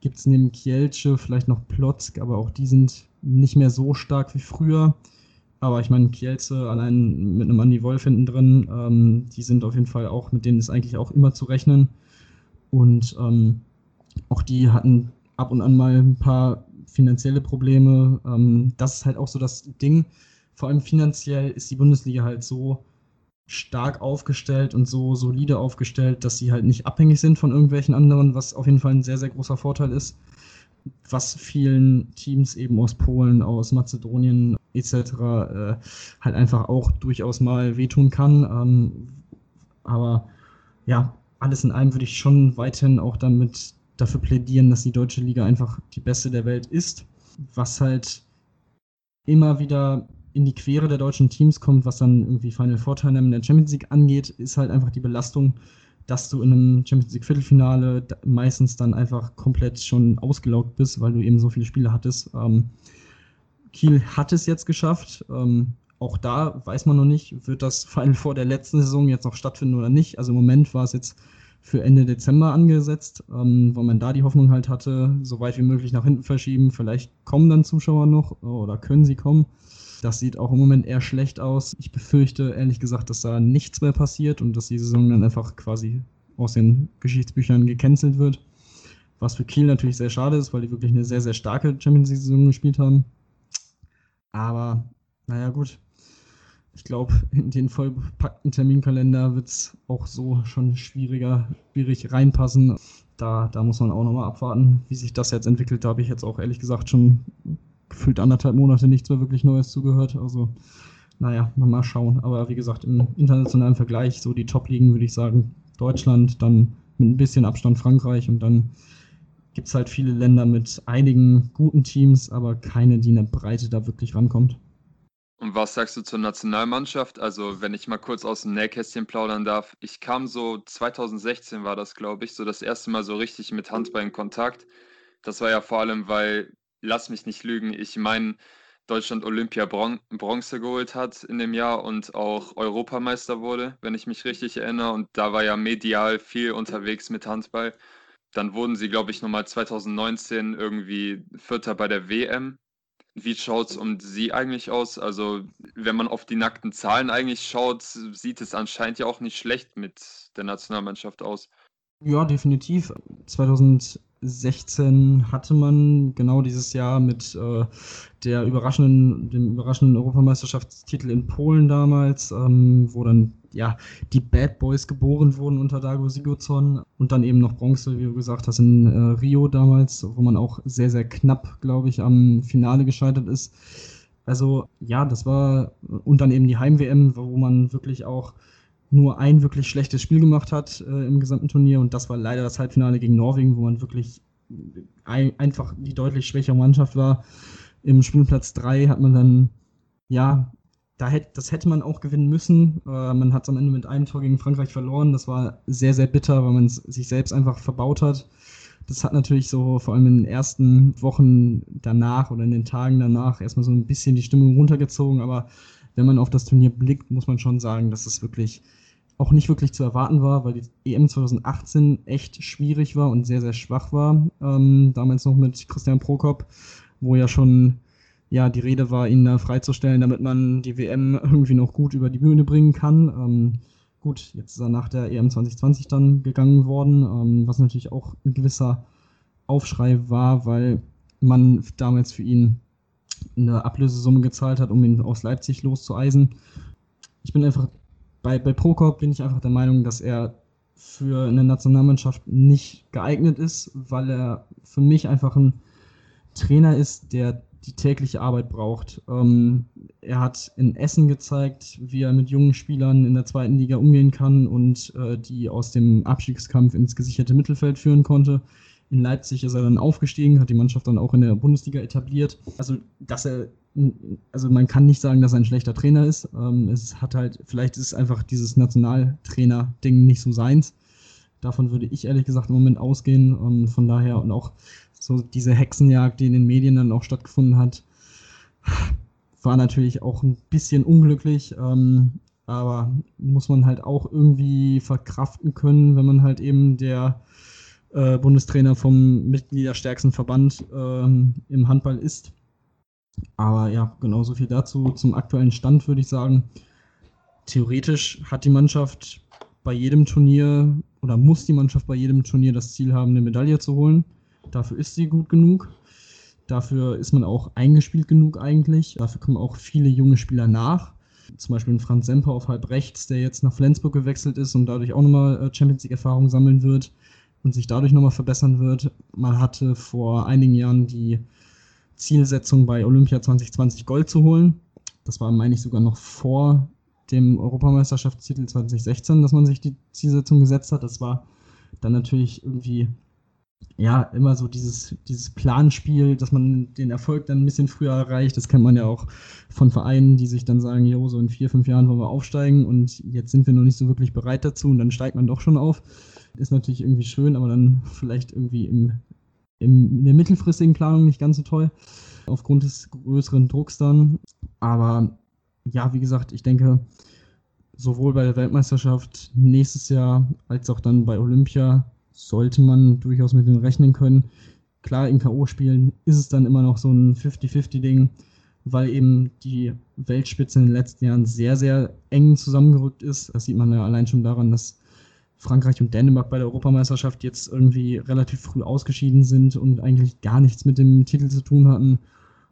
gibt es neben Kielce vielleicht noch Plotzk, aber auch die sind nicht mehr so stark wie früher. Aber ich meine, Kielce allein mit einem Andy Wolf hinten drin, ähm, die sind auf jeden Fall auch, mit denen ist eigentlich auch immer zu rechnen. Und ähm, auch die hatten ab und an mal ein paar finanzielle Probleme. Ähm, das ist halt auch so das Ding. Vor allem finanziell ist die Bundesliga halt so stark aufgestellt und so solide aufgestellt, dass sie halt nicht abhängig sind von irgendwelchen anderen, was auf jeden Fall ein sehr, sehr großer Vorteil ist, was vielen Teams eben aus Polen, aus Mazedonien etc. Äh, halt einfach auch durchaus mal wehtun kann. Ähm, aber ja, alles in allem würde ich schon weiterhin auch damit dafür plädieren, dass die deutsche Liga einfach die beste der Welt ist, was halt immer wieder in die Quere der deutschen Teams kommt, was dann irgendwie Final Four Teilnahme in der Champions League angeht, ist halt einfach die Belastung, dass du in einem Champions League Viertelfinale meistens dann einfach komplett schon ausgelaugt bist, weil du eben so viele Spiele hattest. Ähm, Kiel hat es jetzt geschafft. Ähm, auch da weiß man noch nicht, wird das Final Four der letzten Saison jetzt noch stattfinden oder nicht. Also im Moment war es jetzt für Ende Dezember angesetzt, ähm, weil man da die Hoffnung halt hatte, so weit wie möglich nach hinten verschieben. Vielleicht kommen dann Zuschauer noch oder können sie kommen. Das sieht auch im Moment eher schlecht aus. Ich befürchte ehrlich gesagt, dass da nichts mehr passiert und dass die Saison dann einfach quasi aus den Geschichtsbüchern gecancelt wird. Was für Kiel natürlich sehr schade ist, weil die wirklich eine sehr, sehr starke Champions League-Saison gespielt haben. Aber naja, gut. Ich glaube, in den vollbepackten Terminkalender wird es auch so schon schwieriger, schwierig reinpassen. Da, da muss man auch nochmal abwarten, wie sich das jetzt entwickelt. Da habe ich jetzt auch ehrlich gesagt schon gefühlt anderthalb Monate nichts mehr wirklich Neues zugehört. Also, naja, mal schauen. Aber wie gesagt, im internationalen Vergleich, so die Top-Ligen würde ich sagen, Deutschland, dann mit ein bisschen Abstand Frankreich und dann gibt es halt viele Länder mit einigen guten Teams, aber keine, die in der Breite da wirklich rankommt. Und was sagst du zur Nationalmannschaft? Also, wenn ich mal kurz aus dem Nähkästchen plaudern darf. Ich kam so 2016 war das, glaube ich, so das erste Mal so richtig mit Handball in Kontakt. Das war ja vor allem, weil lass mich nicht lügen, ich meine, Deutschland Olympia Bron Bronze geholt hat in dem Jahr und auch Europameister wurde, wenn ich mich richtig erinnere. Und da war ja medial viel unterwegs mit Handball. Dann wurden sie, glaube ich, nochmal 2019 irgendwie Vierter bei der WM. Wie schaut es um sie eigentlich aus? Also, wenn man auf die nackten Zahlen eigentlich schaut, sieht es anscheinend ja auch nicht schlecht mit der Nationalmannschaft aus. Ja, definitiv. 2000 16 hatte man genau dieses Jahr mit äh, der überraschenden, dem überraschenden Europameisterschaftstitel in Polen damals, ähm, wo dann ja die Bad Boys geboren wurden unter Dago Sigurdsson und dann eben noch Bronze, wie du gesagt hast, in äh, Rio damals, wo man auch sehr, sehr knapp, glaube ich, am Finale gescheitert ist. Also ja, das war und dann eben die Heim-WM, wo man wirklich auch nur ein wirklich schlechtes Spiel gemacht hat äh, im gesamten Turnier und das war leider das Halbfinale gegen Norwegen, wo man wirklich ein, einfach die deutlich schwächere Mannschaft war. Im Spielplatz 3 hat man dann, ja, da hätte, das hätte man auch gewinnen müssen. Äh, man hat es am Ende mit einem Tor gegen Frankreich verloren. Das war sehr, sehr bitter, weil man sich selbst einfach verbaut hat. Das hat natürlich so vor allem in den ersten Wochen danach oder in den Tagen danach erstmal so ein bisschen die Stimmung runtergezogen, aber wenn man auf das Turnier blickt, muss man schon sagen, dass es wirklich auch nicht wirklich zu erwarten war, weil die EM 2018 echt schwierig war und sehr, sehr schwach war. Ähm, damals noch mit Christian Prokop, wo ja schon ja, die Rede war, ihn da freizustellen, damit man die WM irgendwie noch gut über die Bühne bringen kann. Ähm, gut, jetzt ist er nach der EM 2020 dann gegangen worden, ähm, was natürlich auch ein gewisser Aufschrei war, weil man damals für ihn eine Ablösesumme gezahlt hat, um ihn aus Leipzig loszueisen. Ich bin einfach, bei, bei Prokop bin ich einfach der Meinung, dass er für eine Nationalmannschaft nicht geeignet ist, weil er für mich einfach ein Trainer ist, der die tägliche Arbeit braucht. Ähm, er hat in Essen gezeigt, wie er mit jungen Spielern in der zweiten Liga umgehen kann und äh, die aus dem Abstiegskampf ins gesicherte Mittelfeld führen konnte. In Leipzig ist er dann aufgestiegen, hat die Mannschaft dann auch in der Bundesliga etabliert. Also, dass er, also man kann nicht sagen, dass er ein schlechter Trainer ist. Ähm, es hat halt, vielleicht ist einfach dieses Nationaltrainer-Ding nicht so seins. Davon würde ich ehrlich gesagt im Moment ausgehen. Und von daher und auch so diese Hexenjagd, die in den Medien dann auch stattgefunden hat, war natürlich auch ein bisschen unglücklich. Ähm, aber muss man halt auch irgendwie verkraften können, wenn man halt eben der äh, Bundestrainer vom mitgliederstärksten Verband ähm, im Handball ist. Aber ja, genauso viel dazu. Zum aktuellen Stand würde ich sagen, theoretisch hat die Mannschaft bei jedem Turnier oder muss die Mannschaft bei jedem Turnier das Ziel haben, eine Medaille zu holen. Dafür ist sie gut genug. Dafür ist man auch eingespielt genug eigentlich. Dafür kommen auch viele junge Spieler nach. Zum Beispiel ein Franz Semper auf halb rechts, der jetzt nach Flensburg gewechselt ist und dadurch auch nochmal äh, Champions League-Erfahrung sammeln wird und sich dadurch nochmal verbessern wird. Man hatte vor einigen Jahren die Zielsetzung bei Olympia 2020 Gold zu holen. Das war, meine ich, sogar noch vor dem Europameisterschaftstitel 2016, dass man sich die Zielsetzung gesetzt hat. Das war dann natürlich irgendwie ja, immer so dieses, dieses Planspiel, dass man den Erfolg dann ein bisschen früher erreicht. Das kennt man ja auch von Vereinen, die sich dann sagen, jo, so in vier, fünf Jahren wollen wir aufsteigen und jetzt sind wir noch nicht so wirklich bereit dazu und dann steigt man doch schon auf. Ist natürlich irgendwie schön, aber dann (laughs) vielleicht irgendwie im, im, in der mittelfristigen Planung nicht ganz so toll, aufgrund des größeren Drucks dann. Aber ja, wie gesagt, ich denke, sowohl bei der Weltmeisterschaft nächstes Jahr als auch dann bei Olympia sollte man durchaus mit denen rechnen können. Klar, in K.O.-Spielen ist es dann immer noch so ein 50-50-Ding, weil eben die Weltspitze in den letzten Jahren sehr, sehr eng zusammengerückt ist. Das sieht man ja allein schon daran, dass Frankreich und Dänemark bei der Europameisterschaft jetzt irgendwie relativ früh ausgeschieden sind und eigentlich gar nichts mit dem Titel zu tun hatten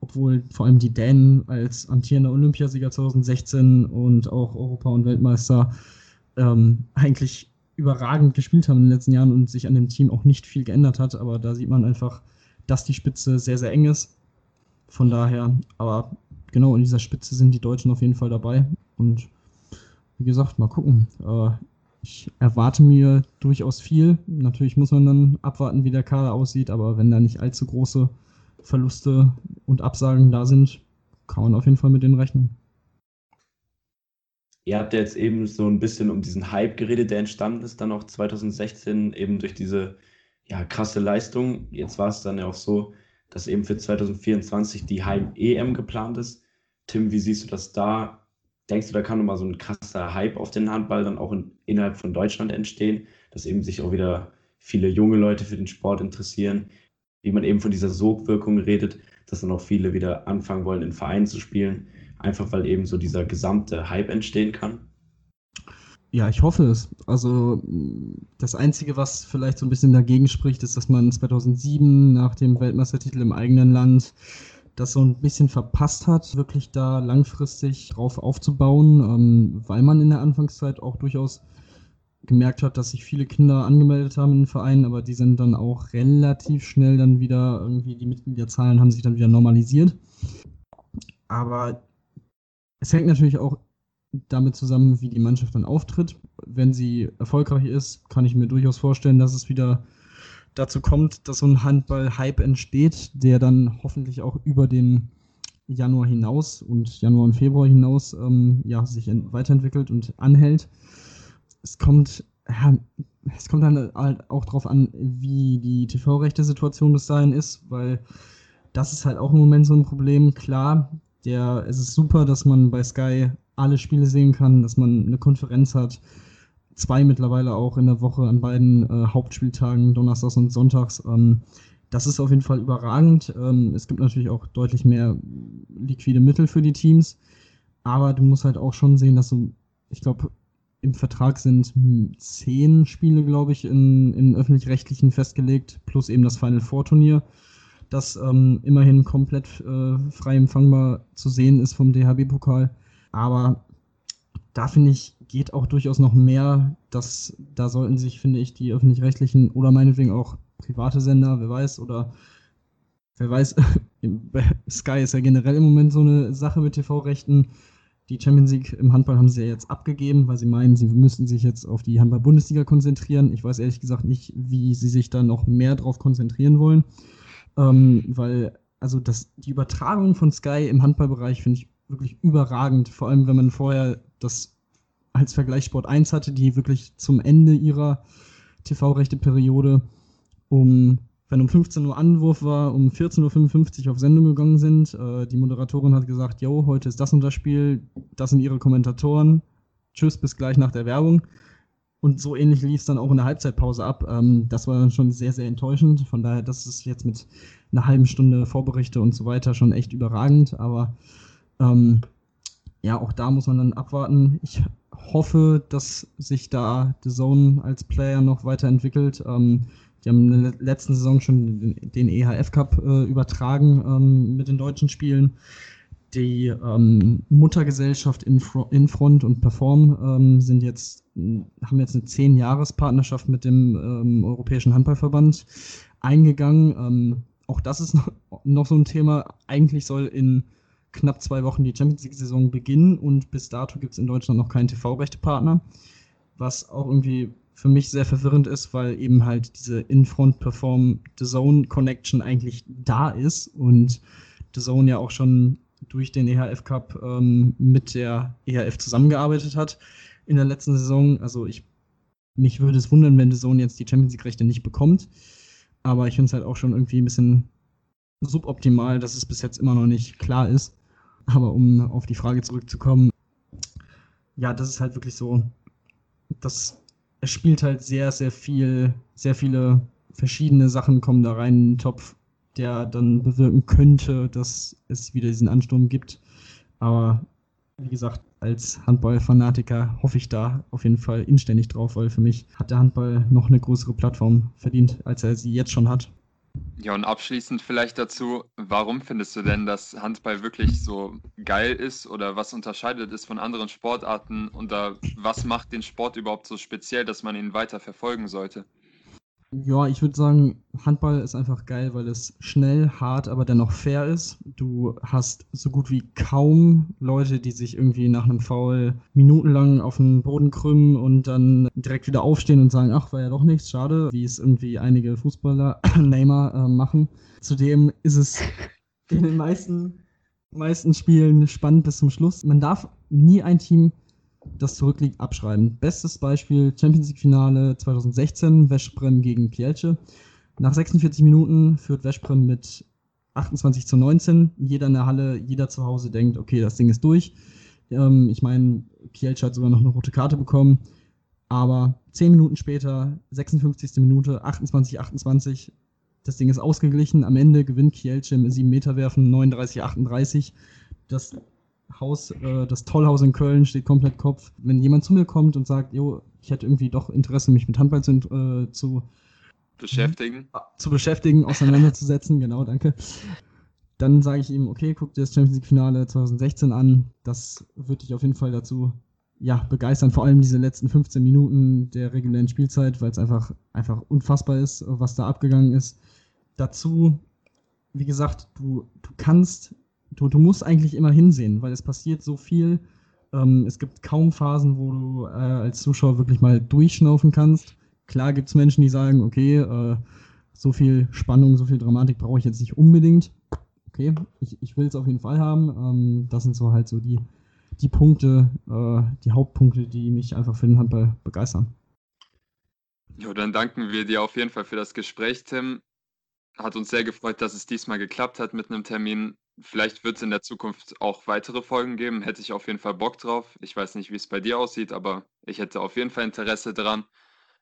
obwohl vor allem die Dänen als amtierender Olympiasieger 2016 und auch Europa- und Weltmeister ähm, eigentlich überragend gespielt haben in den letzten Jahren und sich an dem Team auch nicht viel geändert hat. Aber da sieht man einfach, dass die Spitze sehr, sehr eng ist. Von daher, aber genau in dieser Spitze sind die Deutschen auf jeden Fall dabei. Und wie gesagt, mal gucken. Äh, ich erwarte mir durchaus viel. Natürlich muss man dann abwarten, wie der Kader aussieht, aber wenn da nicht allzu große Verluste und Absagen da sind, kann man auf jeden Fall mit denen rechnen. Ihr habt ja jetzt eben so ein bisschen um diesen Hype geredet, der entstanden ist, dann auch 2016 eben durch diese ja, krasse Leistung. Jetzt war es dann ja auch so, dass eben für 2024 die Heim-EM geplant ist. Tim, wie siehst du das da? Denkst du, da kann nochmal so ein krasser Hype auf den Handball dann auch in, innerhalb von Deutschland entstehen, dass eben sich auch wieder viele junge Leute für den Sport interessieren? wie man eben von dieser Sogwirkung redet, dass dann auch viele wieder anfangen wollen, in Vereinen zu spielen, einfach weil eben so dieser gesamte Hype entstehen kann? Ja, ich hoffe es. Also das Einzige, was vielleicht so ein bisschen dagegen spricht, ist, dass man 2007 nach dem Weltmeistertitel im eigenen Land das so ein bisschen verpasst hat, wirklich da langfristig drauf aufzubauen, ähm, weil man in der Anfangszeit auch durchaus gemerkt hat, dass sich viele Kinder angemeldet haben in den Verein, aber die sind dann auch relativ schnell dann wieder irgendwie, die Mitgliederzahlen haben sich dann wieder normalisiert. Aber es hängt natürlich auch damit zusammen, wie die Mannschaft dann auftritt. Wenn sie erfolgreich ist, kann ich mir durchaus vorstellen, dass es wieder dazu kommt, dass so ein Handball-Hype entsteht, der dann hoffentlich auch über den Januar hinaus und Januar und Februar hinaus ähm, ja, sich weiterentwickelt und anhält es kommt, ja, es kommt dann halt auch darauf an, wie die TV-Rechte-Situation bis dahin ist, weil das ist halt auch im Moment so ein Problem. Klar, der, es ist super, dass man bei Sky alle Spiele sehen kann, dass man eine Konferenz hat. Zwei mittlerweile auch in der Woche an beiden äh, Hauptspieltagen, Donnerstags und Sonntags. Ähm, das ist auf jeden Fall überragend. Ähm, es gibt natürlich auch deutlich mehr liquide Mittel für die Teams. Aber du musst halt auch schon sehen, dass du, ich glaube, im Vertrag sind zehn Spiele, glaube ich, in, in öffentlich-rechtlichen festgelegt, plus eben das Final Four Turnier, das ähm, immerhin komplett äh, frei empfangbar zu sehen ist vom DHB-Pokal. Aber da finde ich, geht auch durchaus noch mehr. Das, da sollten sich, finde ich, die öffentlich-rechtlichen oder meinetwegen auch private Sender, wer weiß, oder wer weiß, (laughs) (laughs) Sky ist ja generell im Moment so eine Sache mit TV-Rechten die Champions League im Handball haben sie ja jetzt abgegeben, weil sie meinen, sie müssten sich jetzt auf die Handball-Bundesliga konzentrieren. Ich weiß ehrlich gesagt nicht, wie sie sich da noch mehr drauf konzentrieren wollen. Ähm, weil, also das, die Übertragung von Sky im Handballbereich finde ich wirklich überragend. Vor allem, wenn man vorher das als Vergleich Sport 1 hatte, die wirklich zum Ende ihrer TV-Rechte-Periode um wenn um 15 Uhr Anwurf war, um 14.55 Uhr auf Sendung gegangen sind. Äh, die Moderatorin hat gesagt, jo, heute ist das und das Spiel, das sind ihre Kommentatoren. Tschüss, bis gleich nach der Werbung. Und so ähnlich lief es dann auch in der Halbzeitpause ab. Ähm, das war dann schon sehr, sehr enttäuschend. Von daher, das ist jetzt mit einer halben Stunde Vorberichte und so weiter schon echt überragend. Aber ähm, ja, auch da muss man dann abwarten. Ich hoffe, dass sich da The Zone als Player noch weiterentwickelt. Ähm, die haben in der letzten Saison schon den EHF Cup äh, übertragen ähm, mit den deutschen Spielen. die ähm, Muttergesellschaft Infro Infront und Perform ähm, sind jetzt, haben jetzt eine 10-Jahres-Partnerschaft mit dem ähm, Europäischen Handballverband eingegangen. Ähm, auch das ist noch, so ein Thema. Eigentlich soll in knapp zwei Wochen die Champions League-Saison beginnen und bis dato gibt es in Deutschland noch keinen TV-Rechte-Partner, was auch irgendwie für mich sehr verwirrend ist, weil eben halt diese In-Front-Perform-The Zone-Connection eigentlich da ist und The Zone ja auch schon durch den EHF Cup ähm, mit der EHF zusammengearbeitet hat in der letzten Saison. Also ich mich würde es wundern, wenn The Zone jetzt die Champions League Rechte nicht bekommt. Aber ich finde es halt auch schon irgendwie ein bisschen suboptimal, dass es bis jetzt immer noch nicht klar ist. Aber um auf die Frage zurückzukommen, ja, das ist halt wirklich so, dass es spielt halt sehr, sehr viel, sehr viele verschiedene Sachen kommen da rein in den Topf der dann bewirken könnte, dass es wieder diesen Ansturm gibt. Aber wie gesagt, als Handball-Fanatiker hoffe ich da auf jeden Fall inständig drauf, weil für mich hat der Handball noch eine größere Plattform verdient, als er sie jetzt schon hat. Ja, und abschließend vielleicht dazu, warum findest du denn, dass Handball wirklich so geil ist oder was unterscheidet es von anderen Sportarten und was macht den Sport überhaupt so speziell, dass man ihn weiter verfolgen sollte? Ja, ich würde sagen, Handball ist einfach geil, weil es schnell, hart, aber dennoch fair ist. Du hast so gut wie kaum Leute, die sich irgendwie nach einem Foul minutenlang auf den Boden krümmen und dann direkt wieder aufstehen und sagen, ach, war ja doch nichts, schade, wie es irgendwie einige Fußballer, (clears throat) Neymar, äh, machen. Zudem ist es (laughs) in den meisten, meisten Spielen spannend bis zum Schluss. Man darf nie ein Team das zurückliegt, abschreiben. Bestes Beispiel Champions League Finale 2016, Veszprem gegen Kielce. Nach 46 Minuten führt Veszprem mit 28 zu 19. Jeder in der Halle, jeder zu Hause denkt, okay, das Ding ist durch. Ähm, ich meine, Kielce hat sogar noch eine rote Karte bekommen. Aber 10 Minuten später, 56. Minute, 28, 28, das Ding ist ausgeglichen. Am Ende gewinnt Kielce im 7-Meter-Werfen 39, 38. Das Haus, äh, das Tollhaus in Köln steht komplett Kopf. Wenn jemand zu mir kommt und sagt, jo, ich hätte irgendwie doch Interesse, mich mit Handball zu, äh, zu beschäftigen, zu beschäftigen, auseinanderzusetzen, (laughs) genau, danke. Dann sage ich ihm, okay, guck dir das Champions League Finale 2016 an. Das wird dich auf jeden Fall dazu ja, begeistern, vor allem diese letzten 15 Minuten der regulären Spielzeit, weil es einfach, einfach unfassbar ist, was da abgegangen ist. Dazu, wie gesagt, du, du kannst du, du musst eigentlich immer hinsehen, weil es passiert so viel. Ähm, es gibt kaum Phasen, wo du äh, als Zuschauer wirklich mal durchschnaufen kannst. Klar gibt es Menschen, die sagen, okay, äh, so viel Spannung, so viel Dramatik brauche ich jetzt nicht unbedingt. Okay, ich, ich will es auf jeden Fall haben. Ähm, das sind so halt so die, die Punkte, äh, die Hauptpunkte, die mich einfach für den Handball begeistern. Ja, dann danken wir dir auf jeden Fall für das Gespräch, Tim. Hat uns sehr gefreut, dass es diesmal geklappt hat mit einem Termin. Vielleicht wird es in der Zukunft auch weitere Folgen geben. Hätte ich auf jeden Fall Bock drauf. Ich weiß nicht, wie es bei dir aussieht, aber ich hätte auf jeden Fall Interesse dran.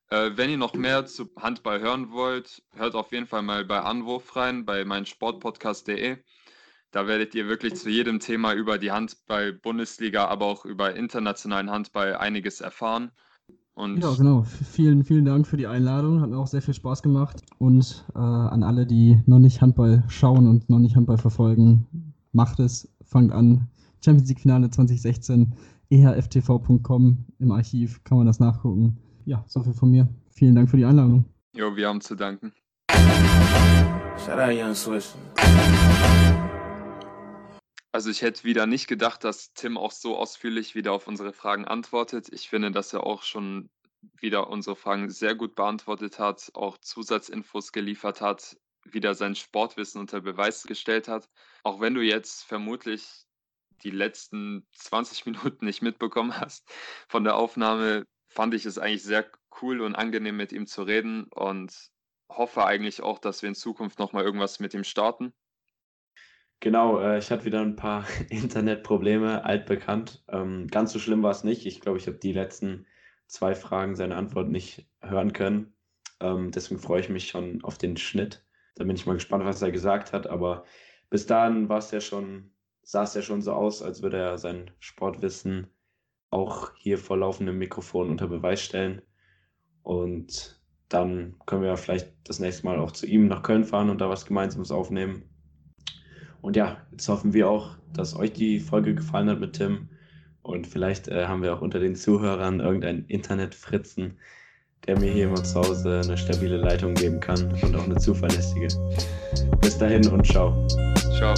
Äh, wenn ihr noch mehr zu Handball hören wollt, hört auf jeden Fall mal bei Anwurf rein, bei meinsportpodcast.de. Da werdet ihr wirklich zu jedem Thema über die Handball-Bundesliga, aber auch über internationalen Handball einiges erfahren. Und ja, genau. Vielen, vielen Dank für die Einladung. Hat mir auch sehr viel Spaß gemacht. Und äh, an alle, die noch nicht Handball schauen und noch nicht Handball verfolgen, macht es, fangt an. Champions League Finale 2016, ehrftv.com im Archiv kann man das nachgucken. Ja, so viel von mir. Vielen Dank für die Einladung. Jo, wir haben zu danken. Also ich hätte wieder nicht gedacht, dass Tim auch so ausführlich wieder auf unsere Fragen antwortet. Ich finde, dass er auch schon wieder unsere Fragen sehr gut beantwortet hat, auch Zusatzinfos geliefert hat, wieder sein Sportwissen unter Beweis gestellt hat. Auch wenn du jetzt vermutlich die letzten 20 (laughs) Minuten nicht mitbekommen hast von der Aufnahme, fand ich es eigentlich sehr cool und angenehm mit ihm zu reden und hoffe eigentlich auch, dass wir in Zukunft nochmal irgendwas mit ihm starten. Genau, äh, ich hatte wieder ein paar (laughs) Internetprobleme, altbekannt. Ähm, ganz so schlimm war es nicht. Ich glaube, ich habe die letzten zwei Fragen seine Antwort nicht hören können. Ähm, deswegen freue ich mich schon auf den Schnitt. Da bin ich mal gespannt, was er gesagt hat. Aber bis dahin war es ja schon, sah es ja schon so aus, als würde er sein Sportwissen auch hier vor laufendem Mikrofon unter Beweis stellen. Und dann können wir vielleicht das nächste Mal auch zu ihm nach Köln fahren und da was Gemeinsames aufnehmen. Und ja, jetzt hoffen wir auch, dass euch die Folge gefallen hat mit Tim. Und vielleicht äh, haben wir auch unter den Zuhörern irgendeinen Internetfritzen, der mir hier immer zu Hause eine stabile Leitung geben kann und auch eine zuverlässige. Bis dahin und ciao. Ciao.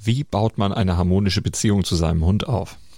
Wie baut man eine harmonische Beziehung zu seinem Hund auf?